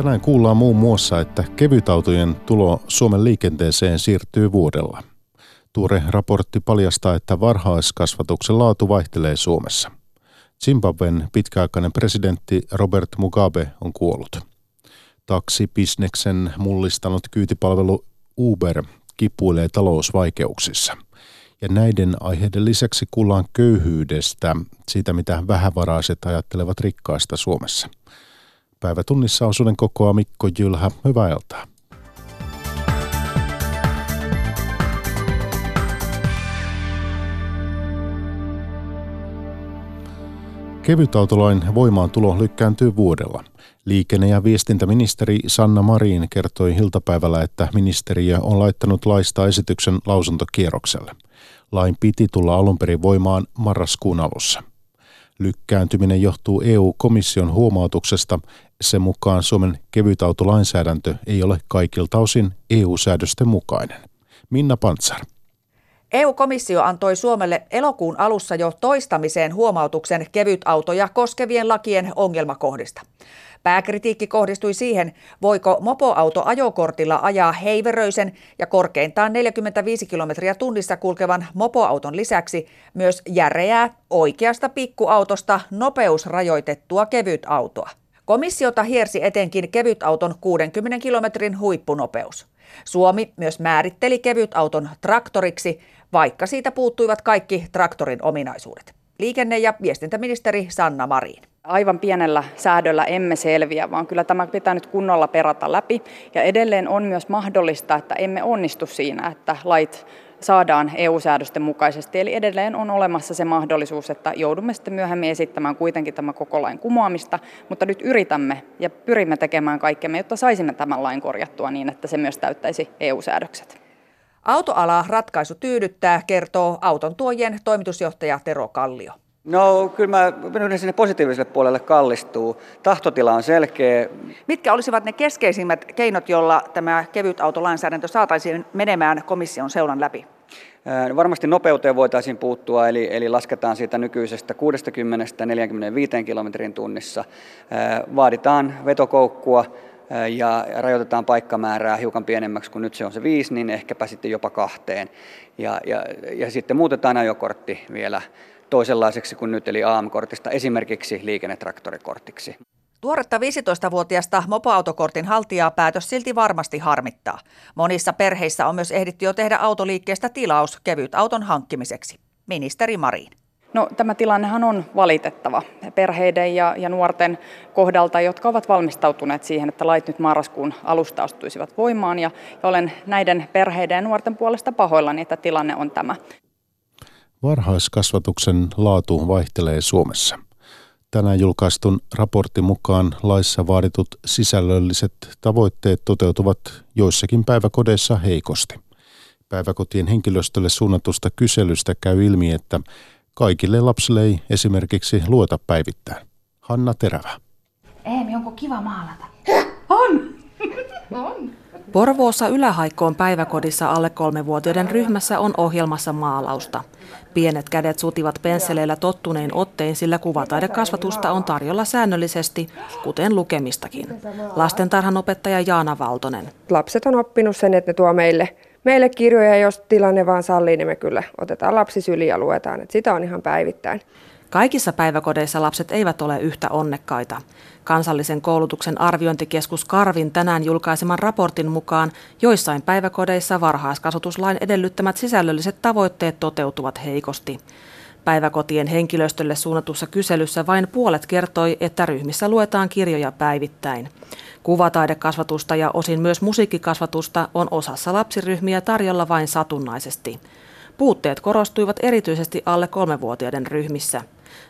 Tänään kuullaan muun muassa, että kevytautojen tulo Suomen liikenteeseen siirtyy vuodella. Tuore raportti paljastaa, että varhaiskasvatuksen laatu vaihtelee Suomessa. Zimbabwen pitkäaikainen presidentti Robert Mugabe on kuollut. Taksibisneksen mullistanut kyytipalvelu Uber kipuilee talousvaikeuksissa. Ja näiden aiheiden lisäksi kuullaan köyhyydestä, siitä mitä vähävaraiset ajattelevat rikkaista Suomessa. Päivätunnissa osuuden kokoa Mikko Jylhä. Hyvää iltaa. Kevytautolain voimaantulo lykkääntyy vuodella. Liikenne- ja viestintäministeri Sanna Marin kertoi iltapäivällä, että ministeriö on laittanut laista esityksen lausuntokierrokselle. Lain piti tulla alun perin voimaan marraskuun alussa. Lykkääntyminen johtuu EU-komission huomautuksesta. Sen mukaan Suomen kevytautolainsäädäntö ei ole kaikilta osin EU-säädösten mukainen. Minna Pantsar. EU-komissio antoi Suomelle elokuun alussa jo toistamiseen huomautuksen kevytautoja koskevien lakien ongelmakohdista. Pääkritiikki kohdistui siihen, voiko mopoauto ajokortilla ajaa heiveröisen ja korkeintaan 45 kilometriä tunnissa kulkevan mopoauton lisäksi myös järeää oikeasta pikkuautosta nopeusrajoitettua kevytautoa. Komissiota hiersi etenkin kevytauton 60 kilometrin huippunopeus. Suomi myös määritteli kevytauton traktoriksi, vaikka siitä puuttuivat kaikki traktorin ominaisuudet. Liikenne- ja viestintäministeri Sanna Marin. Aivan pienellä säädöllä emme selviä, vaan kyllä tämä pitää nyt kunnolla perata läpi. Ja edelleen on myös mahdollista, että emme onnistu siinä, että lait saadaan EU-säädösten mukaisesti. Eli edelleen on olemassa se mahdollisuus, että joudumme sitten myöhemmin esittämään kuitenkin tämän koko lain kumoamista, mutta nyt yritämme ja pyrimme tekemään kaikkemme, jotta saisimme tämän lain korjattua niin, että se myös täyttäisi EU-säädökset. Autoala ratkaisu tyydyttää, kertoo auton tuojien toimitusjohtaja Tero Kallio. No kyllä mä menen sinne positiiviselle puolelle kallistuu. Tahtotila on selkeä. Mitkä olisivat ne keskeisimmät keinot, joilla tämä kevyt autolainsäädäntö saataisiin menemään komission seulan läpi? Varmasti nopeuteen voitaisiin puuttua, eli, eli lasketaan siitä nykyisestä 60-45 kilometrin tunnissa. Vaaditaan vetokoukkua ja rajoitetaan paikkamäärää hiukan pienemmäksi kuin nyt se on se viisi, niin ehkäpä sitten jopa kahteen. Ja, ja, ja sitten muutetaan ajokortti vielä toisenlaiseksi kuin nyt, eli AM-kortista esimerkiksi liikennetraktorikortiksi. Tuoretta 15-vuotiaasta mopoautokortin haltijaa päätös silti varmasti harmittaa. Monissa perheissä on myös ehditty jo tehdä autoliikkeestä tilaus kevyt auton hankkimiseksi. Ministeri Marin. No, tämä tilannehan on valitettava perheiden ja, ja nuorten kohdalta, jotka ovat valmistautuneet siihen, että lait nyt marraskuun alusta astuisivat voimaan. Ja, ja olen näiden perheiden ja nuorten puolesta pahoillani, että tilanne on tämä. Varhaiskasvatuksen laatu vaihtelee Suomessa. Tänään julkaistun raportin mukaan laissa vaaditut sisällölliset tavoitteet toteutuvat joissakin päiväkodeissa heikosti. Päiväkotien henkilöstölle suunnatusta kyselystä käy ilmi, että kaikille lapsille ei esimerkiksi luota päivittäin. Hanna Terävä. Eemi, onko kiva maalata? On! on. Porvoossa Ylähaikkoon päiväkodissa alle kolmevuotiaiden ryhmässä on ohjelmassa maalausta. Pienet kädet sutivat pensseleillä tottuneen ottein, sillä kuvataidekasvatusta on tarjolla säännöllisesti, kuten lukemistakin. Lastentarhan opettaja Jaana Valtonen. Lapset on oppinut sen, että ne tuo meille, meille kirjoja, jos tilanne vaan sallii, niin me kyllä otetaan lapsi syliin ja luetaan. Että sitä on ihan päivittäin. Kaikissa päiväkodeissa lapset eivät ole yhtä onnekkaita. Kansallisen koulutuksen arviointikeskus Karvin tänään julkaiseman raportin mukaan joissain päiväkodeissa varhaiskasvatuslain edellyttämät sisällölliset tavoitteet toteutuvat heikosti. Päiväkotien henkilöstölle suunnatussa kyselyssä vain puolet kertoi, että ryhmissä luetaan kirjoja päivittäin. Kuvataidekasvatusta ja osin myös musiikkikasvatusta on osassa lapsiryhmiä tarjolla vain satunnaisesti. Puutteet korostuivat erityisesti alle kolmevuotiaiden ryhmissä.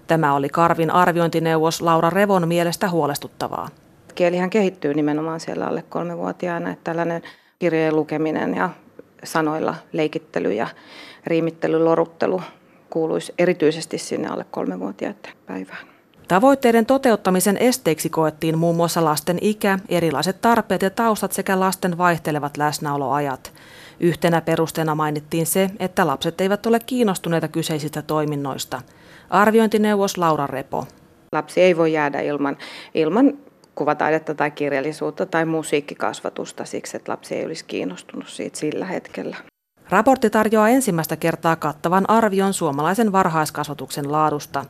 Tämä oli Karvin arviointineuvos Laura Revon mielestä huolestuttavaa. Kielihän kehittyy nimenomaan siellä alle kolmevuotiaana, että tällainen kirjojen lukeminen ja sanoilla leikittely ja riimittely, loruttelu kuuluisi erityisesti sinne alle kolmevuotiaiden päivään. Tavoitteiden toteuttamisen esteiksi koettiin muun muassa lasten ikä, erilaiset tarpeet ja taustat sekä lasten vaihtelevat läsnäoloajat. Yhtenä perusteena mainittiin se, että lapset eivät ole kiinnostuneita kyseisistä toiminnoista. Arviointineuvos Laura Repo. Lapsi ei voi jäädä ilman, ilman kuvataidetta tai kirjallisuutta tai musiikkikasvatusta siksi, että lapsi ei olisi kiinnostunut siitä sillä hetkellä. Raportti tarjoaa ensimmäistä kertaa kattavan arvion suomalaisen varhaiskasvatuksen laadusta.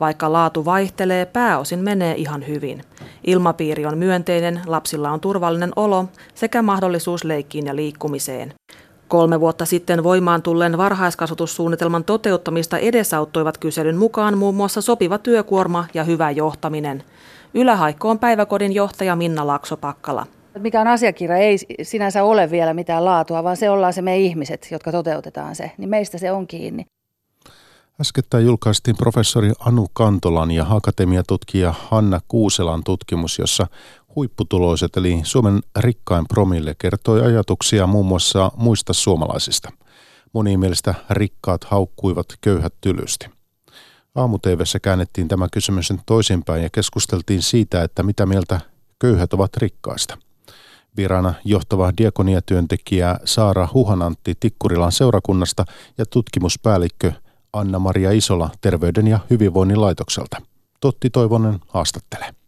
Vaikka laatu vaihtelee, pääosin menee ihan hyvin. Ilmapiiri on myönteinen, lapsilla on turvallinen olo sekä mahdollisuus leikkiin ja liikkumiseen. Kolme vuotta sitten voimaan tulleen varhaiskasvatussuunnitelman toteuttamista edesauttoivat kyselyn mukaan muun muassa sopiva työkuorma ja hyvä johtaminen. Ylähaikko on päiväkodin johtaja Minna Laksopakkala. Mikä asiakirja ei sinänsä ole vielä mitään laatua, vaan se ollaan se me ihmiset, jotka toteutetaan se. Niin meistä se on kiinni. Äskettäin julkaistiin professori Anu Kantolan ja akatemiatutkija Hanna Kuuselan tutkimus, jossa huipputuloiset eli Suomen rikkain promille kertoi ajatuksia muun muassa muista suomalaisista. Moniin mielestä rikkaat haukkuivat köyhät tylysti. aamu käännettiin tämä kysymys toisinpäin ja keskusteltiin siitä, että mitä mieltä köyhät ovat rikkaista. Virana johtava diakoniatyöntekijä Saara Huhanantti Tikkurilan seurakunnasta ja tutkimuspäällikkö Anna-Maria Isola Terveyden ja hyvinvoinnin laitokselta. Totti Toivonen haastattelee.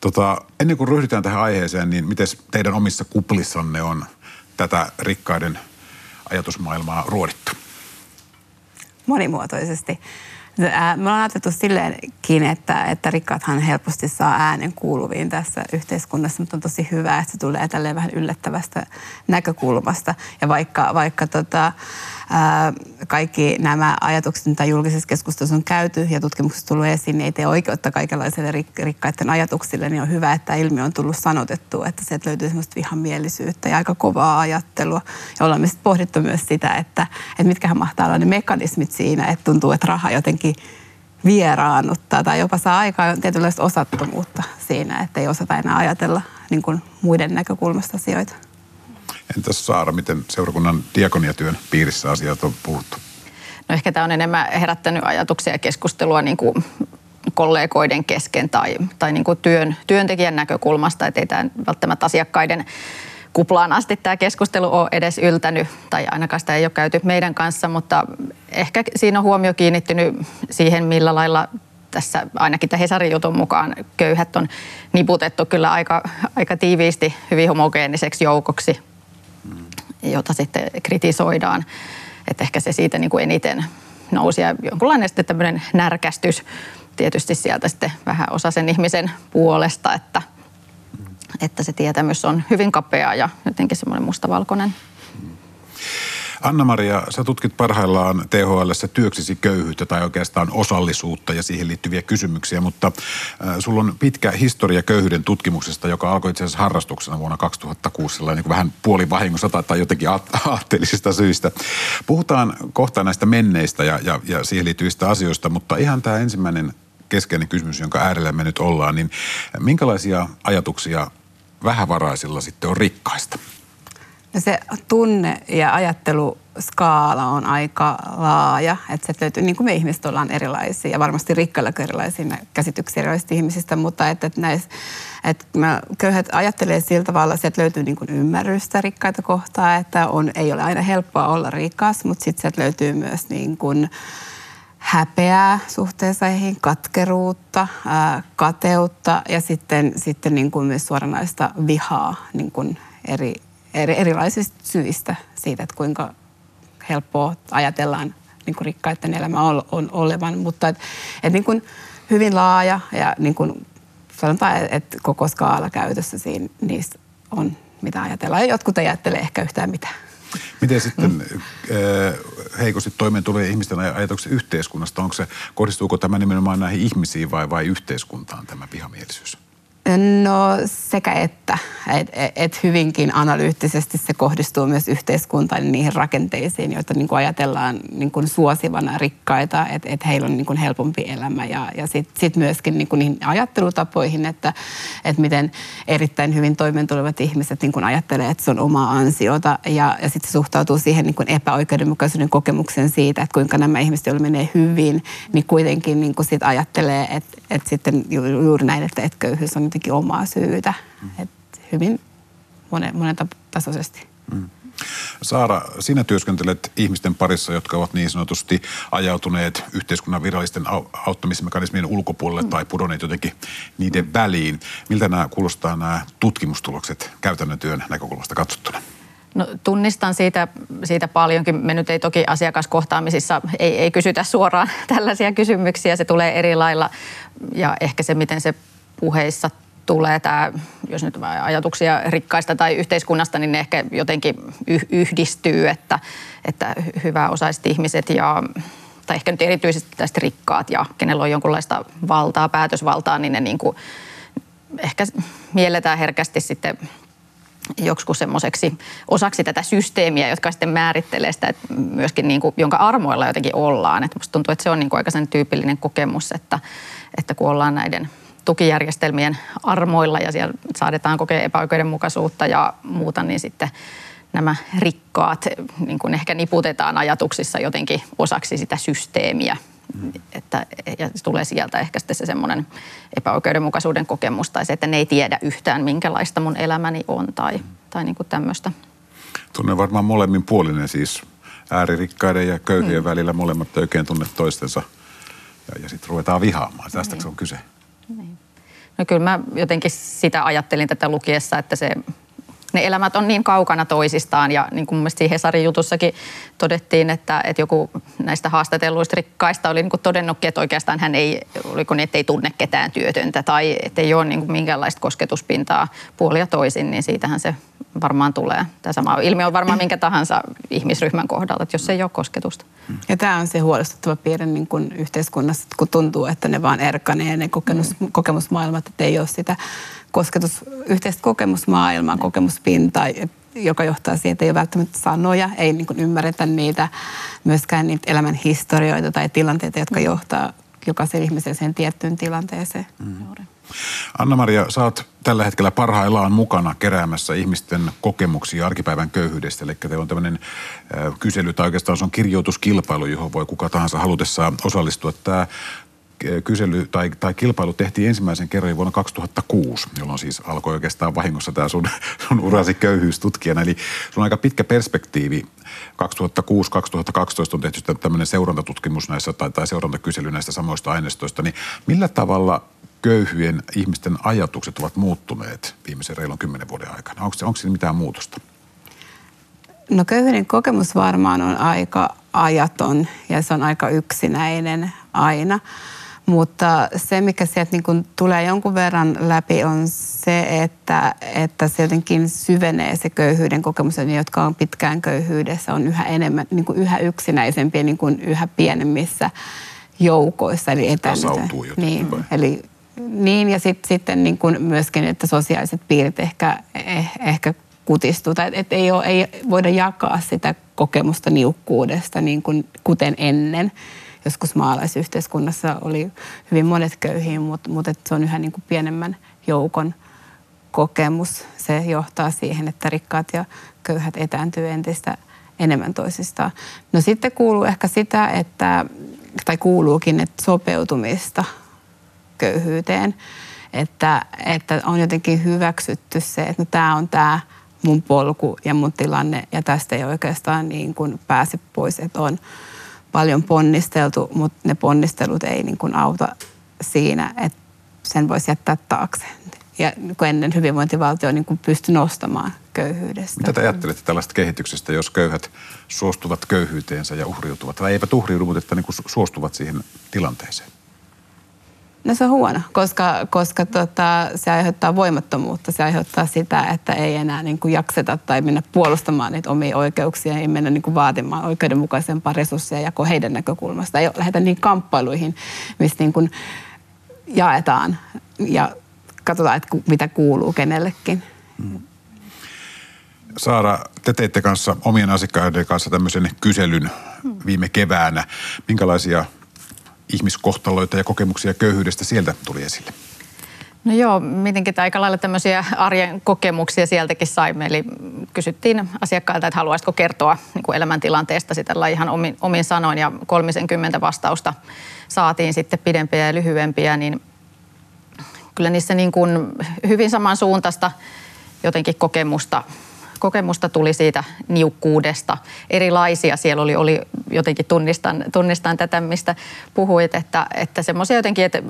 Tota, ennen kuin ryhdytään tähän aiheeseen, niin miten teidän omissa kuplissanne on tätä rikkaiden ajatusmaailmaa ruodittu? Monimuotoisesti. Me ollaan ajateltu silleenkin, että, että rikkaathan helposti saa äänen kuuluviin tässä yhteiskunnassa, mutta on tosi hyvä, että se tulee tälleen vähän yllättävästä näkökulmasta. Ja vaikka, vaikka tota, kaikki nämä ajatukset, mitä julkisessa keskustelussa on käyty ja tutkimuksessa tullut esiin, niin ei tee oikeutta kaikenlaisille rik- rikkaiden ajatuksille, niin on hyvä, että ilmiö on tullut sanotettu, että sieltä löytyy semmoista vihamielisyyttä ja aika kovaa ajattelua. Ja ollaan myös pohdittu myös sitä, että, että mitkähän mahtaa olla ne mekanismit siinä, että tuntuu, että raha jotenkin vieraannuttaa tai jopa saa aikaan tietynlaista osattomuutta siinä, että ei osata enää ajatella niin kuin muiden näkökulmasta asioita. Entäs Saara, miten seurakunnan diakoniatyön piirissä asiat on puhuttu? No ehkä tämä on enemmän herättänyt ajatuksia ja keskustelua niin kuin kollegoiden kesken tai, tai niin kuin työn, työntekijän näkökulmasta, että ei tämä välttämättä asiakkaiden kuplaan asti tämä keskustelu ole edes yltänyt, tai ainakaan sitä ei ole käyty meidän kanssa, mutta ehkä siinä on huomio kiinnittynyt siihen, millä lailla tässä ainakin tämän Hesarin jutun mukaan köyhät on niputettu kyllä aika, aika tiiviisti hyvin homogeeniseksi joukoksi jota sitten kritisoidaan. Että ehkä se siitä niin kuin eniten nousi ja jonkunlainen sitten tämmöinen närkästys tietysti sieltä sitten vähän osa sen ihmisen puolesta, että, että se tietämys on hyvin kapea ja jotenkin semmoinen mustavalkoinen. Anna-Maria, sä tutkit parhaillaan THL työksisi köyhyyttä tai oikeastaan osallisuutta ja siihen liittyviä kysymyksiä, mutta äh, sulla on pitkä historia köyhyyden tutkimuksesta, joka alkoi itse asiassa harrastuksena vuonna 2006, niin kuin vähän puolivahingossa tai, tai jotenkin aatteellisista syistä. Puhutaan kohta näistä menneistä ja, ja, ja siihen liittyvistä asioista, mutta ihan tämä ensimmäinen keskeinen kysymys, jonka äärellä me nyt ollaan, niin minkälaisia ajatuksia vähävaraisilla sitten on rikkaista? No se tunne ja ajatteluskaala on aika laaja, että se löytyy, niin kuin me ihmiset ollaan erilaisia ja varmasti rikkailla erilaisia käsityksiä erilaisista ihmisistä, mutta että, että, näis, että mä, köyhät ajattelee sillä tavalla, että löytyy niin kuin ymmärrystä rikkaita kohtaa, että on, ei ole aina helppoa olla rikas, mutta sitten sieltä löytyy myös niin kuin, häpeää suhteessa heihin, katkeruutta, ää, kateutta ja sitten, sitten niin kuin myös suoranaista vihaa niin kuin eri eri, erilaisista syistä siitä, että kuinka helppoa ajatellaan niin kuin rikkaiden elämä on, on olevan, mutta et, et niin kuin hyvin laaja ja niin kuin sanotaan, että koko skaala käytössä siinä, niistä on mitä ajatellaan. Ja jotkut ei ajattele ehkä yhtään mitään. Miten sitten mm. heikosti toimeentulevien ihmisten ajatukset yhteiskunnasta, onko se, kohdistuuko tämä nimenomaan näihin ihmisiin vai, vai yhteiskuntaan tämä vihamielisyys? No sekä että. Et, et hyvinkin analyyttisesti se kohdistuu myös yhteiskuntaan niihin rakenteisiin, joita niin kuin ajatellaan niin kuin suosivana rikkaita, että et heillä on niin kuin helpompi elämä. Ja, ja sitten sit myöskin niin kuin niihin ajattelutapoihin, että et miten erittäin hyvin toimeentulevat ihmiset niin kuin ajattelee, että se on omaa ansiota. Ja, ja sitten suhtautuu siihen niin kuin epäoikeudenmukaisuuden kokemuksen siitä, että kuinka nämä ihmiset, joilla menee hyvin, niin kuitenkin niin kuin sit ajattelee, että, että sitten juuri näin, että, että köyhyys on jotenkin omaa syytä. Mm. Et hyvin monen, monen tasoisesti. Mm. Saara, sinä työskentelet ihmisten parissa, jotka ovat niin sanotusti ajautuneet yhteiskunnan virallisten auttamismekanismien ulkopuolelle mm. tai pudonneet jotenkin niiden väliin. Miltä nämä kuulostaa nämä tutkimustulokset käytännön työn näkökulmasta katsottuna? No, tunnistan siitä, siitä paljonkin. Me nyt ei toki asiakaskohtaamisissa, ei, ei kysytä suoraan tällaisia kysymyksiä. Se tulee eri lailla ja ehkä se, miten se puheissa tulee tämä, jos nyt ajatuksia rikkaista tai yhteiskunnasta, niin ne ehkä jotenkin yhdistyy, että, että hyväosaiset ihmiset ja tai ehkä nyt erityisesti tästä rikkaat ja kenellä on jonkunlaista valtaa, päätösvaltaa, niin ne niin kuin ehkä mielletään herkästi sitten joksikin semmoiseksi osaksi tätä systeemiä, jotka sitten määrittelee sitä, että myöskin niin kuin, jonka armoilla jotenkin ollaan. Että musta tuntuu, että se on niin kuin aika sen tyypillinen kokemus, että, että kun ollaan näiden tukijärjestelmien armoilla ja siellä saadetaan kokea epäoikeudenmukaisuutta ja muuta, niin sitten nämä rikkaat niin kuin ehkä niputetaan ajatuksissa jotenkin osaksi sitä systeemiä. Mm. Että, ja se tulee sieltä ehkä sitten se semmoinen epäoikeudenmukaisuuden kokemus tai se, että ne ei tiedä yhtään, minkälaista mun elämäni on tai, tai niin kuin tämmöistä. Tunne varmaan molemmin puolinen siis ääririkkaiden ja köyhien mm. välillä molemmat oikein tunne toistensa ja, ja sitten ruvetaan vihaamaan. Tästä niin. se on kyse. Niin. No kyllä mä jotenkin sitä ajattelin tätä lukiessa, että se ne elämät on niin kaukana toisistaan ja niin kuin mun mielestä Hesarin jutussakin todettiin, että, että joku näistä haastatelluista rikkaista oli niin kuin todennutkin, että oikeastaan hän ei, oliko niin, että ei tunne ketään työtöntä tai että ei ole niin kuin minkäänlaista kosketuspintaa puolia toisin, niin siitähän se varmaan tulee. Tämä sama ilmiö on varmaan minkä tahansa ihmisryhmän kohdalla, että jos ei ole kosketusta. Ja tämä on se huolestuttava piirre niin kuin yhteiskunnassa, kun tuntuu, että ne vaan erkanee ne kokemus, mm. kokemusmaailmat, että ei ole sitä kosketus, yhteistä kokemusmaailmaa, kokemuspintaa, joka johtaa siihen, että ei ole välttämättä sanoja, ei niin kuin ymmärretä niitä, myöskään niitä elämän historioita tai tilanteita, jotka mm. johtaa jokaisen ihmisen sen tiettyyn tilanteeseen. Mm. Anna-Maria, sä oot tällä hetkellä parhaillaan mukana keräämässä ihmisten kokemuksia arkipäivän köyhyydestä. Eli teillä on tämmöinen kysely, tai oikeastaan se on kirjoituskilpailu, johon voi kuka tahansa halutessaan osallistua. Tämä kysely tai, tai kilpailu tehtiin ensimmäisen kerran vuonna 2006, jolloin siis alkoi oikeastaan vahingossa tämä sun, sun urasi köyhyystutkijana. Eli se on aika pitkä perspektiivi. 2006-2012 on tehty tämmöinen seurantatutkimus näissä tai, tai seurantakysely näistä samoista aineistoista. Niin millä tavalla köyhyen ihmisten ajatukset ovat muuttuneet viimeisen reilun kymmenen vuoden aikana? Onko, onko siinä mitään muutosta? No köyhyyden kokemus varmaan on aika ajaton ja se on aika yksinäinen aina. Mutta se, mikä sieltä niin kuin tulee jonkun verran läpi, on se, että, että se jotenkin syvenee se köyhyyden kokemus. Ne, jotka on pitkään köyhyydessä, on yhä enemmän, niin kuin yhä yksinäisempiä, niin kuin yhä pienemmissä joukoissa. Eli Tasautuu niin, eli niin, ja sit, sitten niin kuin myöskin, että sosiaaliset piirit ehkä, eh, ehkä kutistuu. Tai että ei, ole, ei voida jakaa sitä kokemusta niukkuudesta niin kuin, kuten ennen. Joskus maalaisyhteiskunnassa oli hyvin monet köyhiä, mutta, mutta se on yhä niin kuin pienemmän joukon kokemus. Se johtaa siihen, että rikkaat ja köyhät etääntyy entistä enemmän toisistaan. No sitten kuuluu ehkä sitä, että, tai kuuluukin, että sopeutumista – köyhyyteen. Että, että on jotenkin hyväksytty se, että no, tämä on tämä mun polku ja mun tilanne ja tästä ei oikeastaan niin kuin pääse pois, että on paljon ponnisteltu, mutta ne ponnistelut ei niin kuin auta siinä, että sen voisi jättää taakse. Ja kun ennen hyvinvointivaltio niin kuin pystyi nostamaan köyhyydestä. Mitä te ajattelette tällaista kehityksestä, jos köyhät suostuvat köyhyyteensä ja uhriutuvat, tai eivät uhriudu, mutta että niin kuin suostuvat siihen tilanteeseen? No se on huono, koska, koska tota, se aiheuttaa voimattomuutta. Se aiheuttaa sitä, että ei enää niin kuin jakseta tai mennä puolustamaan niitä omia oikeuksia. Ei mennä niin kuin vaatimaan oikeudenmukaisempaa resursseja jako heidän näkökulmasta. Ei lähdetä niin kamppailuihin, missä niin kuin jaetaan ja katsotaan, että mitä kuuluu kenellekin. Mm. Saara, te teitte kanssa omien asiakkaiden kanssa tämmöisen kyselyn viime keväänä. Minkälaisia ihmiskohtaloita ja kokemuksia köyhyydestä sieltä tuli esille? No joo, mitenkin aika lailla tämmöisiä arjen kokemuksia sieltäkin saimme. Eli kysyttiin asiakkailta, että haluaisitko kertoa niin kuin elämäntilanteesta sitä ihan omin, omin sanoin. Ja 30 vastausta saatiin sitten pidempiä ja lyhyempiä, niin kyllä niissä niin kuin hyvin samansuuntaista jotenkin kokemusta kokemusta tuli siitä niukkuudesta. Erilaisia siellä oli, oli jotenkin tunnistan, tunnistan tätä, mistä puhuit, että, että semmoisia jotenkin, että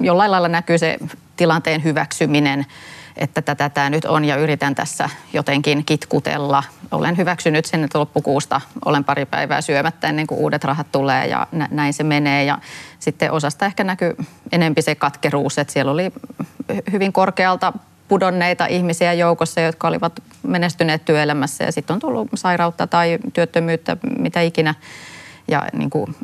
jollain lailla näkyy se tilanteen hyväksyminen, että tätä tämä nyt on ja yritän tässä jotenkin kitkutella. Olen hyväksynyt sen, että loppukuusta olen pari päivää syömättä ennen kuin uudet rahat tulee ja näin se menee. Ja sitten osasta ehkä näkyy enempi se katkeruus, että siellä oli hyvin korkealta pudonneita ihmisiä joukossa, jotka olivat menestyneet työelämässä ja sitten on tullut sairautta tai työttömyyttä, mitä ikinä. Ja niin kuin,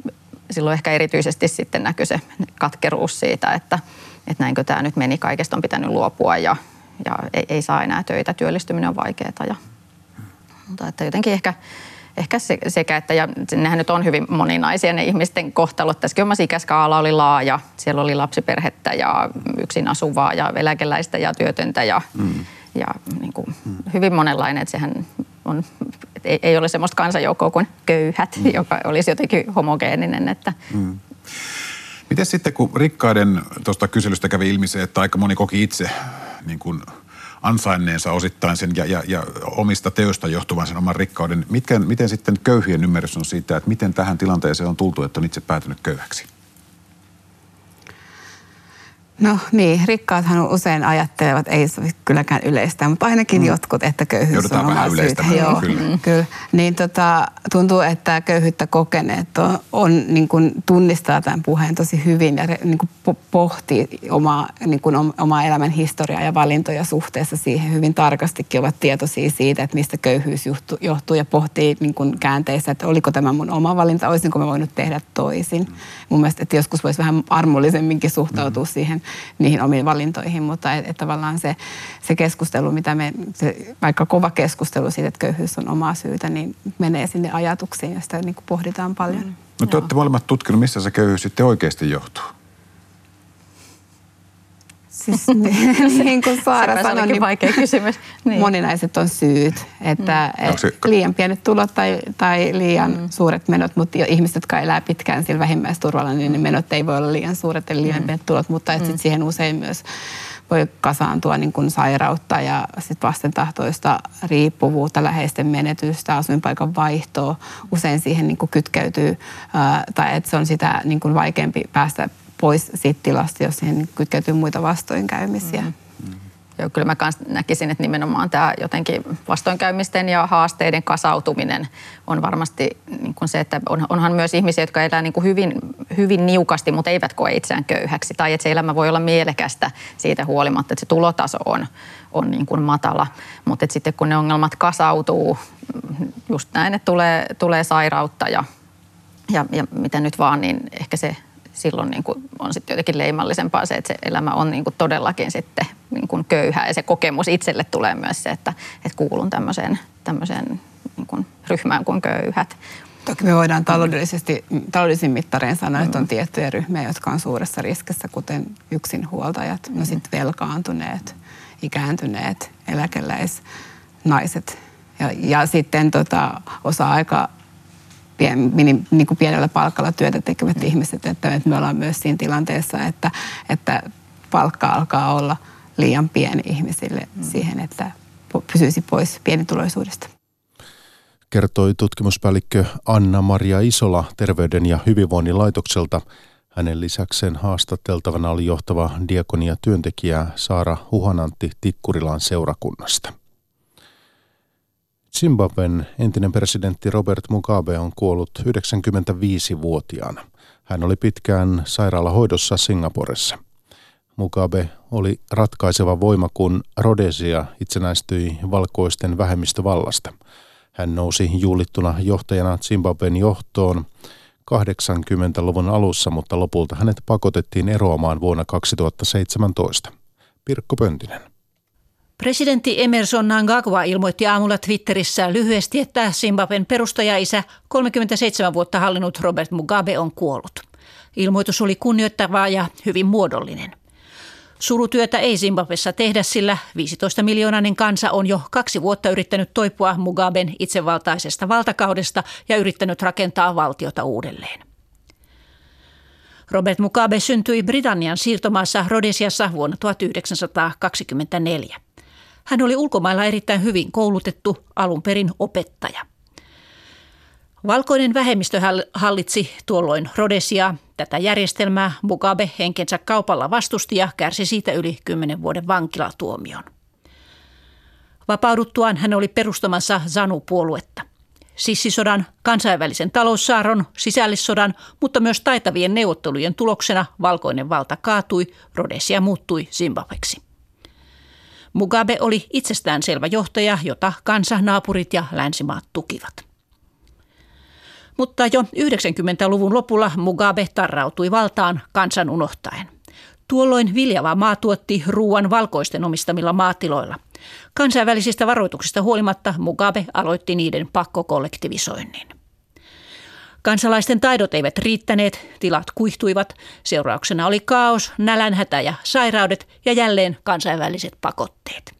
silloin ehkä erityisesti sitten näkyy se katkeruus siitä, että, että näinkö tämä nyt meni, kaikesta on pitänyt luopua ja, ja ei, ei saa enää töitä, työllistyminen on vaikeaa. Ja, mutta että jotenkin ehkä, ehkä se, sekä, että ja nehän nyt on hyvin moninaisia ne ihmisten kohtalot. Tässäkin omassa ikäskaala oli laaja. Siellä oli lapsiperhettä ja yksin asuvaa ja eläkeläistä ja työtöntä ja, mm. ja niin kuin mm. hyvin monenlainen. Että sehän on, ei, ei ole semmoista kansanjoukkoa kuin köyhät, mm. joka olisi jotenkin homogeeninen. Että, mm. Miten sitten, kun rikkaiden tuosta kyselystä kävi ilmi se, että aika moni koki itse niin kuin ansainneensa osittain sen ja, ja, ja omista teoista johtuvan sen oman rikkauden. Mitkä, miten sitten köyhien ymmärrys on siitä, että miten tähän tilanteeseen on tultu, että on itse päätynyt köyhäksi? No niin, rikkaathan usein ajattelevat, ei se kylläkään yleistä, mutta ainakin mm. jotkut, että köyhyys Joudutaan on vähän syytä. Joo, kyllä. Mm. kyllä. Niin tota, tuntuu, että köyhyyttä kokeneet on, on niin kuin tunnistaa tämän puheen tosi hyvin ja niin kuin pohtii omaa, niin kuin omaa elämän historiaa ja valintoja suhteessa siihen hyvin tarkastikin ovat tietoisia siitä, että mistä köyhyys johtuu, johtuu ja pohtii niin kuin käänteissä, että oliko tämä mun oma valinta, olisinko mä voinut tehdä toisin. Mm. Mun mielestä, että joskus voisi vähän armollisemminkin suhtautua mm. siihen niihin omiin valintoihin, mutta et, et tavallaan se, se keskustelu, mitä me, se, vaikka kova keskustelu siitä, että köyhyys on omaa syytä, niin menee sinne ajatuksiin ja sitä niin kuin pohditaan paljon. Mm. No te olette molemmat tutkinut, missä se köyhyys sitten oikeasti johtuu? Siis niin, niin kuin Saara sanoi, niin vaikea kysymys. Niin. moninaiset on syyt. Että mm. et liian pienet tulot tai, tai liian mm. suuret menot, mutta ihmiset, jotka elää pitkään sillä vähimmäisturvalla, niin ne menot ei voi olla liian suuret ja liian mm. pienet tulot, mutta et mm. sit siihen usein myös voi kasaantua niin kuin sairautta ja sit vastentahtoista riippuvuutta, läheisten menetystä, asuinpaikan vaihtoa. Usein siihen niin kuin kytkeytyy, ää, tai että se on sitä niin kuin vaikeampi päästä pois siitä tilasta, jos siihen kytkeytyy muita vastoinkäymisiä. Mm. Joo, kyllä mä kans näkisin, että nimenomaan tämä jotenkin vastoinkäymisten ja haasteiden kasautuminen on varmasti niin kuin se, että on, onhan myös ihmisiä, jotka elää niin kuin hyvin, hyvin niukasti, mutta eivät koe itseään köyhäksi. Tai että se elämä voi olla mielekästä siitä huolimatta, että se tulotaso on, on niin kuin matala. Mutta sitten kun ne ongelmat kasautuu, just näin, että tulee, tulee sairautta ja, ja, ja mitä nyt vaan, niin ehkä se silloin niin kuin on sitten jotenkin leimallisempaa se, että se elämä on niin kuin todellakin sitten niin kuin köyhää ja se kokemus itselle tulee myös se, että, että kuulun tämmöiseen, tämmöiseen niin kuin ryhmään kuin köyhät. Toki me voidaan taloudellisesti, taloudellisin mittarein sanoa, että on mm. tiettyjä ryhmiä, jotka on suuressa riskissä, kuten yksinhuoltajat, mm. no sitten velkaantuneet, ikääntyneet, eläkeläisnaiset ja, ja sitten tota, osa-aika pien, niin kuin pienellä palkalla työtä tekevät ihmiset, että, että me ollaan myös siinä tilanteessa, että, että palkka alkaa olla liian pieni ihmisille mm. siihen, että pysyisi pois pienituloisuudesta. Kertoi tutkimuspäällikkö Anna-Maria Isola Terveyden ja hyvinvoinnin laitokselta. Hänen lisäkseen haastateltavana oli johtava diakonia työntekijä Saara Huhanantti Tikkurilan seurakunnasta. Zimbabwen entinen presidentti Robert Mugabe on kuollut 95-vuotiaana. Hän oli pitkään sairaalahoidossa Singaporessa. Mugabe oli ratkaiseva voima, kun Rhodesia itsenäistyi valkoisten vähemmistövallasta. Hän nousi juulittuna johtajana Zimbabwen johtoon 80-luvun alussa, mutta lopulta hänet pakotettiin eroamaan vuonna 2017. Pirkko Pöntinen. Presidentti Emerson Mnangagwa ilmoitti aamulla Twitterissä lyhyesti, että Zimbabwen perustajaisä 37 vuotta hallinnut Robert Mugabe on kuollut. Ilmoitus oli kunnioittavaa ja hyvin muodollinen. Surutyötä ei Zimbabwessa tehdä, sillä 15 miljoonainen kansa on jo kaksi vuotta yrittänyt toipua Mugaben itsevaltaisesta valtakaudesta ja yrittänyt rakentaa valtiota uudelleen. Robert Mugabe syntyi Britannian siirtomaassa Rhodesiassa vuonna 1924. Hän oli ulkomailla erittäin hyvin koulutettu alun perin opettaja. Valkoinen vähemmistö hallitsi tuolloin Rhodesia. Tätä järjestelmää Mugabe henkensä kaupalla vastusti ja kärsi siitä yli kymmenen vuoden vankilatuomion. Vapauduttuaan hän oli perustamassa ZANU-puoluetta. Sissisodan, kansainvälisen taloussaaron, sisällissodan, mutta myös taitavien neuvottelujen tuloksena valkoinen valta kaatui, Rhodesia muuttui Zimbabweksi. Mugabe oli itsestään selvä johtaja, jota kansa, naapurit ja länsimaat tukivat. Mutta jo 90-luvun lopulla Mugabe tarrautui valtaan kansan unohtaen. Tuolloin viljava maa tuotti ruuan valkoisten omistamilla maatiloilla. Kansainvälisistä varoituksista huolimatta Mugabe aloitti niiden pakkokollektivisoinnin. Kansalaisten taidot eivät riittäneet, tilat kuihtuivat, seurauksena oli kaos, nälänhätä ja sairaudet ja jälleen kansainväliset pakotteet.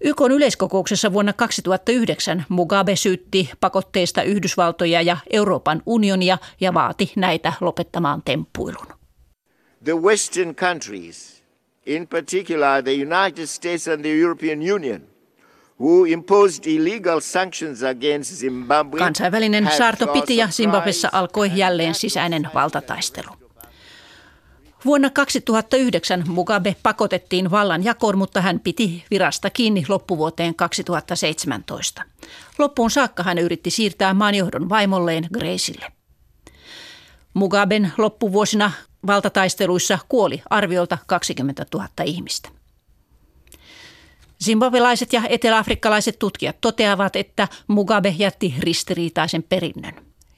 YK yleiskokouksessa vuonna 2009 Mugabe syytti pakotteista Yhdysvaltoja ja Euroopan unionia ja vaati näitä lopettamaan temppuilun. The Western countries, in particular the United States and the European Union, who imposed illegal sanctions against Zimbabwe, Kansainvälinen saarto piti ja Zimbabwessa alkoi jälleen sisäinen valtataistelu. Vuonna 2009 Mugabe pakotettiin vallan jakoon, mutta hän piti virasta kiinni loppuvuoteen 2017. Loppuun saakka hän yritti siirtää maanjohdon vaimolleen Graceille. Mugaben loppuvuosina valtataisteluissa kuoli arviolta 20 000 ihmistä. Zimbabwelaiset ja eteläafrikkalaiset tutkijat toteavat, että Mugabe jätti ristiriitaisen perinnön.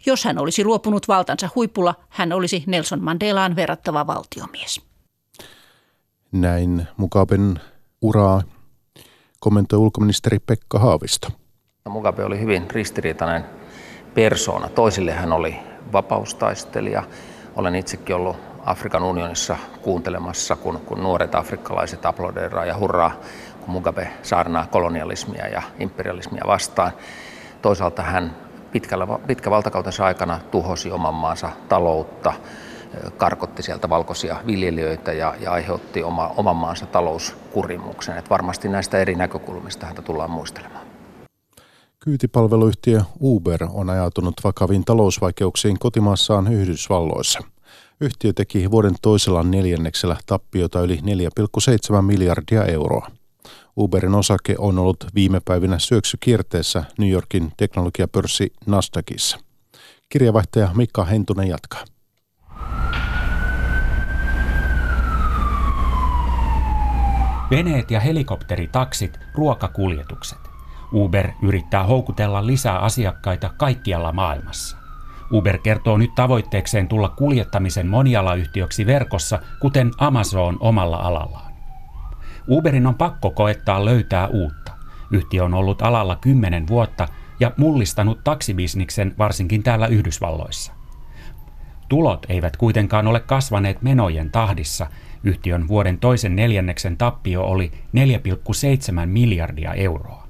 Jos hän olisi luopunut valtansa huipulla, hän olisi Nelson Mandelaan verrattava valtiomies. Näin Mugaben uraa kommentoi ulkoministeri Pekka Haavisto. Mugabe oli hyvin ristiriitainen persoona. Toisille hän oli vapaustaistelija. Olen itsekin ollut Afrikan unionissa kuuntelemassa, kun, kun nuoret afrikkalaiset aplodeeraa ja hurraa, kun Mugabe saarnaa kolonialismia ja imperialismia vastaan. Toisaalta hän pitkällä, pitkä valtakautensa aikana tuhosi oman maansa taloutta, karkotti sieltä valkoisia viljelijöitä ja, ja aiheutti oma, oman maansa talouskurimuksen. Et varmasti näistä eri näkökulmista häntä tullaan muistelemaan. Kyytipalveluyhtiö Uber on ajautunut vakaviin talousvaikeuksiin kotimaassaan Yhdysvalloissa. Yhtiö teki vuoden toisella neljänneksellä tappiota yli 4,7 miljardia euroa. Uberin osake on ollut viime päivinä syöksykierteessä New Yorkin teknologiapörssi Nasdaqissa. Kirjavaihtaja Mikka Hentunen jatkaa. Veneet ja helikopteritaksit, ruokakuljetukset. Uber yrittää houkutella lisää asiakkaita kaikkialla maailmassa. Uber kertoo nyt tavoitteekseen tulla kuljettamisen monialayhtiöksi verkossa, kuten Amazon omalla alallaan. Uberin on pakko koettaa löytää uutta. Yhtiö on ollut alalla kymmenen vuotta ja mullistanut taksibisniksen varsinkin täällä Yhdysvalloissa. Tulot eivät kuitenkaan ole kasvaneet menojen tahdissa. Yhtiön vuoden toisen neljänneksen tappio oli 4,7 miljardia euroa.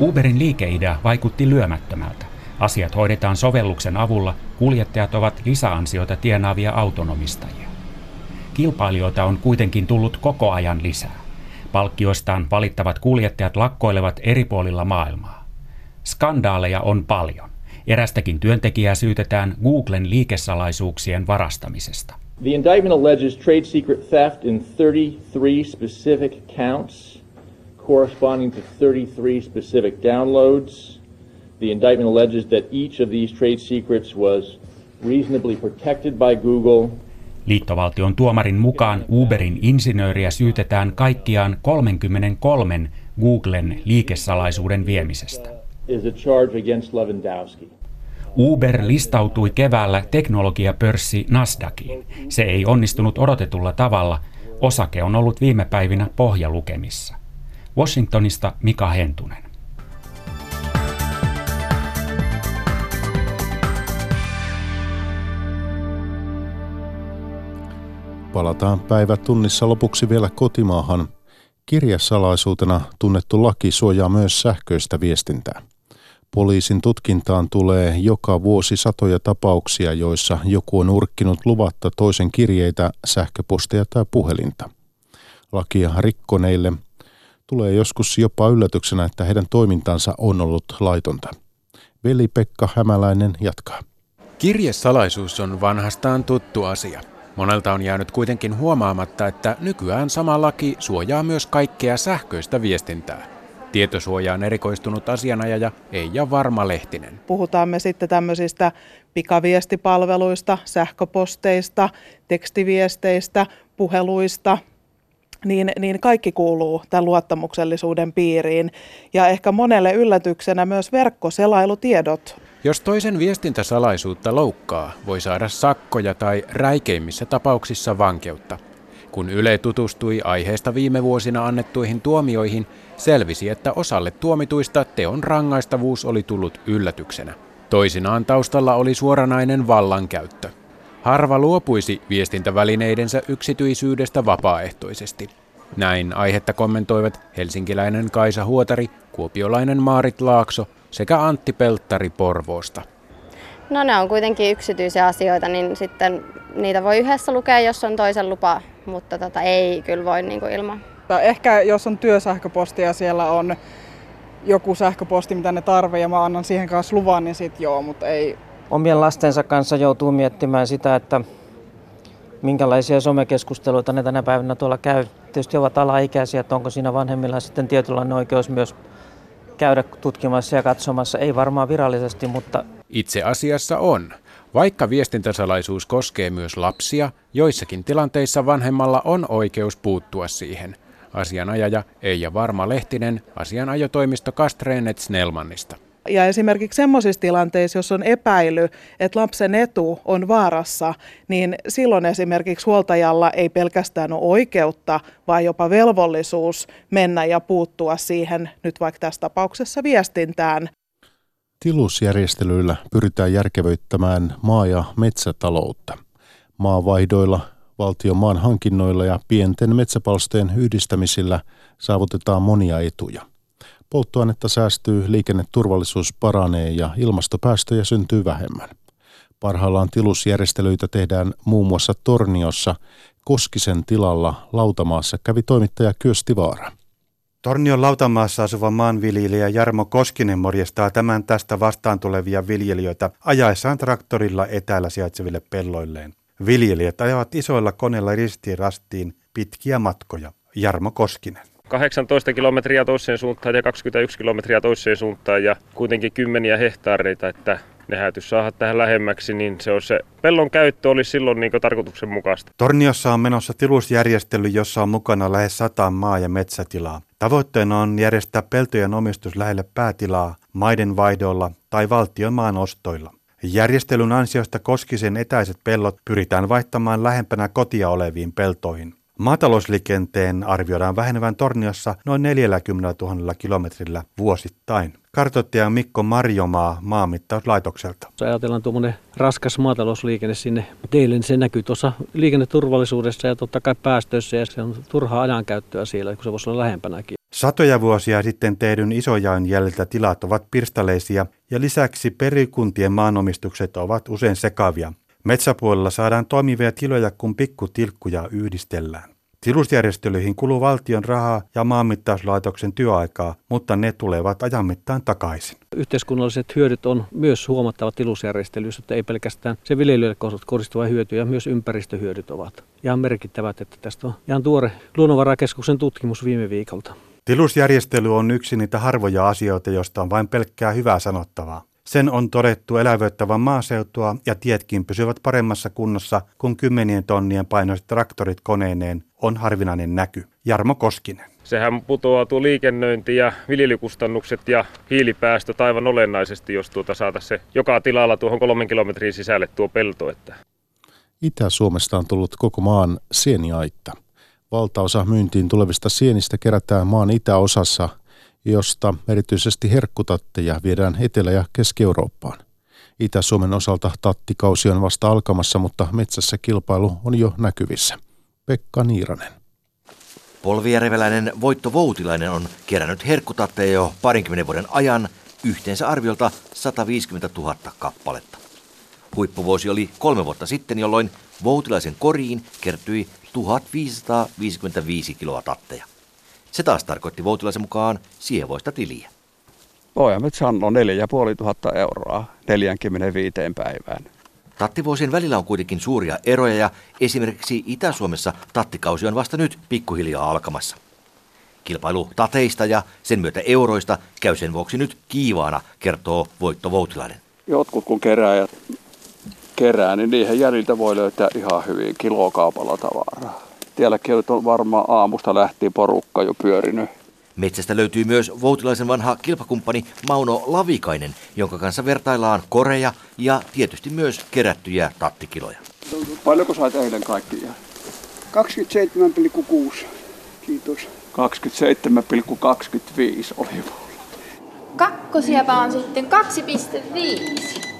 Uberin liikeidea vaikutti lyömättömältä. Asiat hoidetaan sovelluksen avulla, kuljettajat ovat lisäansioita tienaavia autonomistajia. Kilpailijoita on kuitenkin tullut koko ajan lisää. Palkkioistaan valittavat kuljettajat lakkoilevat eri puolilla maailmaa. Skandaaleja on paljon. Erästäkin työntekijää syytetään Googlen liikesalaisuuksien varastamisesta. The indictment alleges trade secret theft in 33 specific counts corresponding to 33 specific downloads. The indictment alleges that each of these trade secrets was reasonably protected by Google. Liittovaltion tuomarin mukaan Uberin insinööriä syytetään kaikkiaan 33 Googlen liikesalaisuuden viemisestä. Uber listautui keväällä teknologiapörssi Nasdaqin. Se ei onnistunut odotetulla tavalla. Osake on ollut viime päivinä pohjalukemissa. Washingtonista Mika Hentunen. Palataan päivä tunnissa lopuksi vielä kotimaahan. Kirjasalaisuutena tunnettu laki suojaa myös sähköistä viestintää. Poliisin tutkintaan tulee joka vuosi satoja tapauksia, joissa joku on urkkinut luvatta toisen kirjeitä, sähköpostia tai puhelinta. Lakia rikkoneille tulee joskus jopa yllätyksenä, että heidän toimintansa on ollut laitonta. Veli-Pekka Hämäläinen jatkaa. Kirjesalaisuus on vanhastaan tuttu asia. Monelta on jäänyt kuitenkin huomaamatta, että nykyään sama laki suojaa myös kaikkea sähköistä viestintää. Tietosuojaan erikoistunut asianajaja Eija Varma-Lehtinen. Puhutaan me sitten tämmöisistä pikaviestipalveluista, sähköposteista, tekstiviesteistä, puheluista, niin, niin kaikki kuuluu tämän luottamuksellisuuden piiriin. Ja ehkä monelle yllätyksenä myös verkkoselailutiedot. Jos toisen viestintäsalaisuutta loukkaa, voi saada sakkoja tai räikeimmissä tapauksissa vankeutta. Kun Yle tutustui aiheesta viime vuosina annettuihin tuomioihin, selvisi, että osalle tuomituista teon rangaistavuus oli tullut yllätyksenä. Toisinaan taustalla oli suoranainen vallankäyttö. Harva luopuisi viestintävälineidensä yksityisyydestä vapaaehtoisesti. Näin aihetta kommentoivat helsinkiläinen Kaisa Huotari, kuopiolainen Maarit Laakso sekä Antti Pelttari Porvoosta. No ne on kuitenkin yksityisiä asioita, niin sitten niitä voi yhdessä lukea, jos on toisen lupa, mutta tota, ei kyllä voi niin kuin ilman. Ehkä jos on työsähköposti ja siellä on joku sähköposti, mitä ne tarvii ja mä annan siihen kanssa luvan, niin sit joo, mutta ei. Omien lastensa kanssa joutuu miettimään sitä, että minkälaisia somekeskusteluita ne tänä päivänä tuolla käy. Tietysti ovat alaikäisiä, että onko siinä vanhemmilla sitten tietynlainen oikeus myös käydä tutkimassa ja katsomassa. Ei varmaan virallisesti, mutta... Itse asiassa on. Vaikka viestintäsalaisuus koskee myös lapsia, joissakin tilanteissa vanhemmalla on oikeus puuttua siihen. Asianajaja Eija Varma-Lehtinen asianajotoimisto Kastrenet Snellmannista. Ja esimerkiksi sellaisissa tilanteissa, jos on epäily, että lapsen etu on vaarassa, niin silloin esimerkiksi huoltajalla ei pelkästään ole oikeutta, vaan jopa velvollisuus mennä ja puuttua siihen, nyt vaikka tässä tapauksessa viestintään. Tilusjärjestelyillä pyritään järkevöittämään maa- ja metsätaloutta. Maavaihdoilla, valtion maan hankinnoilla ja pienten metsäpalstojen yhdistämisillä saavutetaan monia etuja. Polttoainetta säästyy, liikenneturvallisuus paranee ja ilmastopäästöjä syntyy vähemmän. Parhaillaan tilusjärjestelyitä tehdään muun muassa Torniossa, Koskisen tilalla Lautamaassa kävi toimittaja Kyösti Vaara. Tornion Lautamaassa asuva maanviljelijä Jarmo Koskinen morjestaa tämän tästä vastaan tulevia viljelijöitä ajaessaan traktorilla etäällä sijaitseville pelloilleen. Viljelijät ajavat isoilla koneilla ristiin rastiin pitkiä matkoja. Jarmo Koskinen. 18 kilometriä toiseen suuntaan ja 21 kilometriä toiseen suuntaan ja kuitenkin kymmeniä hehtaareita, että ne häytys saada tähän lähemmäksi, niin se, on se pellon käyttö olisi silloin niin tarkoituksenmukaista. Torniossa on menossa tilusjärjestely, jossa on mukana lähes sata maa- ja metsätilaa. Tavoitteena on järjestää peltojen omistus lähelle päätilaa maiden vaihdolla tai valtion maan ostoilla. Järjestelyn ansiosta Koskisen etäiset pellot pyritään vaihtamaan lähempänä kotia oleviin peltoihin. Maatalousliikenteen arvioidaan vähenevän Torniossa noin 40 000 kilometrillä vuosittain. Kartoittaja Mikko Marjomaa maanmittauslaitokselta. Jos ajatellaan tuommoinen raskas maatalousliikenne sinne teille, niin se näkyy tuossa liikenneturvallisuudessa ja totta kai päästöissä ja se on turhaa ajankäyttöä siellä, kun se voisi olla lähempänäkin. Satoja vuosia sitten tehdyn isojaon jäljiltä tilat ovat pirstaleisia ja lisäksi perikuntien maanomistukset ovat usein sekavia. Metsäpuolella saadaan toimivia tiloja, kun pikkutilkkuja yhdistellään. Tilusjärjestelyihin kuluu valtion rahaa ja maanmittauslaitoksen työaikaa, mutta ne tulevat ajan mittaan takaisin. Yhteiskunnalliset hyödyt on myös huomattava tilusjärjestelyissä, että ei pelkästään se viljelijöille kohdistuva hyöty ja myös ympäristöhyödyt ovat ihan merkittävät, että tästä on ihan tuore Luonnonvarakeskuksen tutkimus viime viikolta. Tilusjärjestely on yksi niitä harvoja asioita, joista on vain pelkkää hyvää sanottavaa. Sen on todettu elävöittävän maaseutua ja tietkin pysyvät paremmassa kunnossa, kun kymmenien tonnien painoiset traktorit koneineen on harvinainen näky. Jarmo Koskinen. Sehän putoaa tuo liikennöinti ja viljelykustannukset ja hiilipäästö aivan olennaisesti, jos tuota saataisiin se joka tilalla tuohon kolmen kilometrin sisälle tuo pelto. Että. Itä-Suomesta on tullut koko maan sieniaitta. Valtaosa myyntiin tulevista sienistä kerätään maan itäosassa – josta erityisesti herkkutatteja viedään Etelä- ja Keski-Eurooppaan. Itä-Suomen osalta tattikausi on vasta alkamassa, mutta metsässä kilpailu on jo näkyvissä. Pekka Niiranen. Polvijärveläinen Voitto Voutilainen on kerännyt herkkutatteja jo parinkymmenen vuoden ajan yhteensä arviolta 150 000 kappaletta. Huippuvuosi oli kolme vuotta sitten, jolloin Voutilaisen koriin kertyi 1555 kiloa tatteja. Se taas tarkoitti Voutilaisen mukaan sievoista tiliä. Voimme sanoa 4500 euroa 45 päivään. Tattivuosien välillä on kuitenkin suuria eroja ja esimerkiksi Itä-Suomessa tattikausi on vasta nyt pikkuhiljaa alkamassa. Kilpailu tateista ja sen myötä euroista käy sen vuoksi nyt kiivaana, kertoo Voitto Voutilainen. Jotkut kun keräjät kerää, niin niihin jäljiltä voi löytää ihan hyvin kilokaupalla tavaraa. Tielläkin on varmaan aamusta lähtien porukka jo pyörinyt. Metsästä löytyy myös Voutilaisen vanha kilpakumppani Mauno Lavikainen, jonka kanssa vertaillaan koreja ja tietysti myös kerättyjä tattikiloja. Paljonko sait eilen kaikkiaan? 27,6. Kiitos. 27,25 oli Kakkosiepä on sitten 2,5.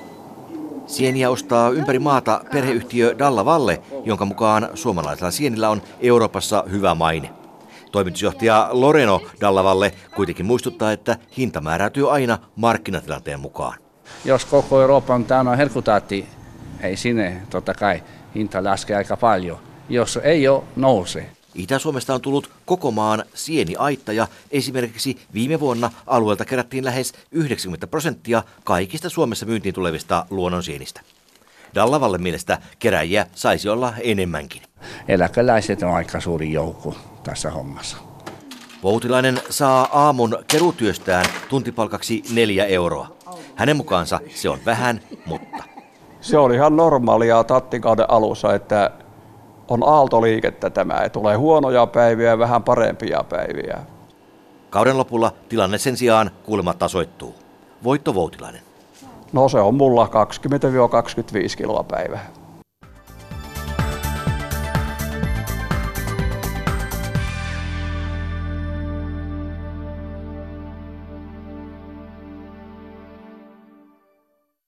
Sieniä ostaa ympäri maata perheyhtiö Dalla Valle, jonka mukaan suomalaisella sienillä on Euroopassa hyvä maine. Toimitusjohtaja Loreno Dallavalle kuitenkin muistuttaa, että hinta määräytyy aina markkinatilanteen mukaan. Jos koko Eurooppa on herkutaatti, ei sinne totta kai hinta laskee aika paljon. Jos ei ole, nousee. Itä-Suomesta on tullut koko maan sieniaitta ja esimerkiksi viime vuonna alueelta kerättiin lähes 90 prosenttia kaikista Suomessa myyntiin tulevista luonnonsienistä. Dallavalle mielestä keräjiä saisi olla enemmänkin. Eläkeläiset on aika suuri joukko tässä hommassa. Voutilainen saa aamun kerutyöstään tuntipalkaksi neljä euroa. Hänen mukaansa se on vähän, mutta... Se on ihan normaalia tattikauden alussa, että on aaltoliikettä tämä. Tulee huonoja päiviä ja vähän parempia päiviä. Kauden lopulla tilanne sen sijaan kuulemma tasoittuu. Voitto Voutilainen. No se on mulla 20-25 kiloa päivää.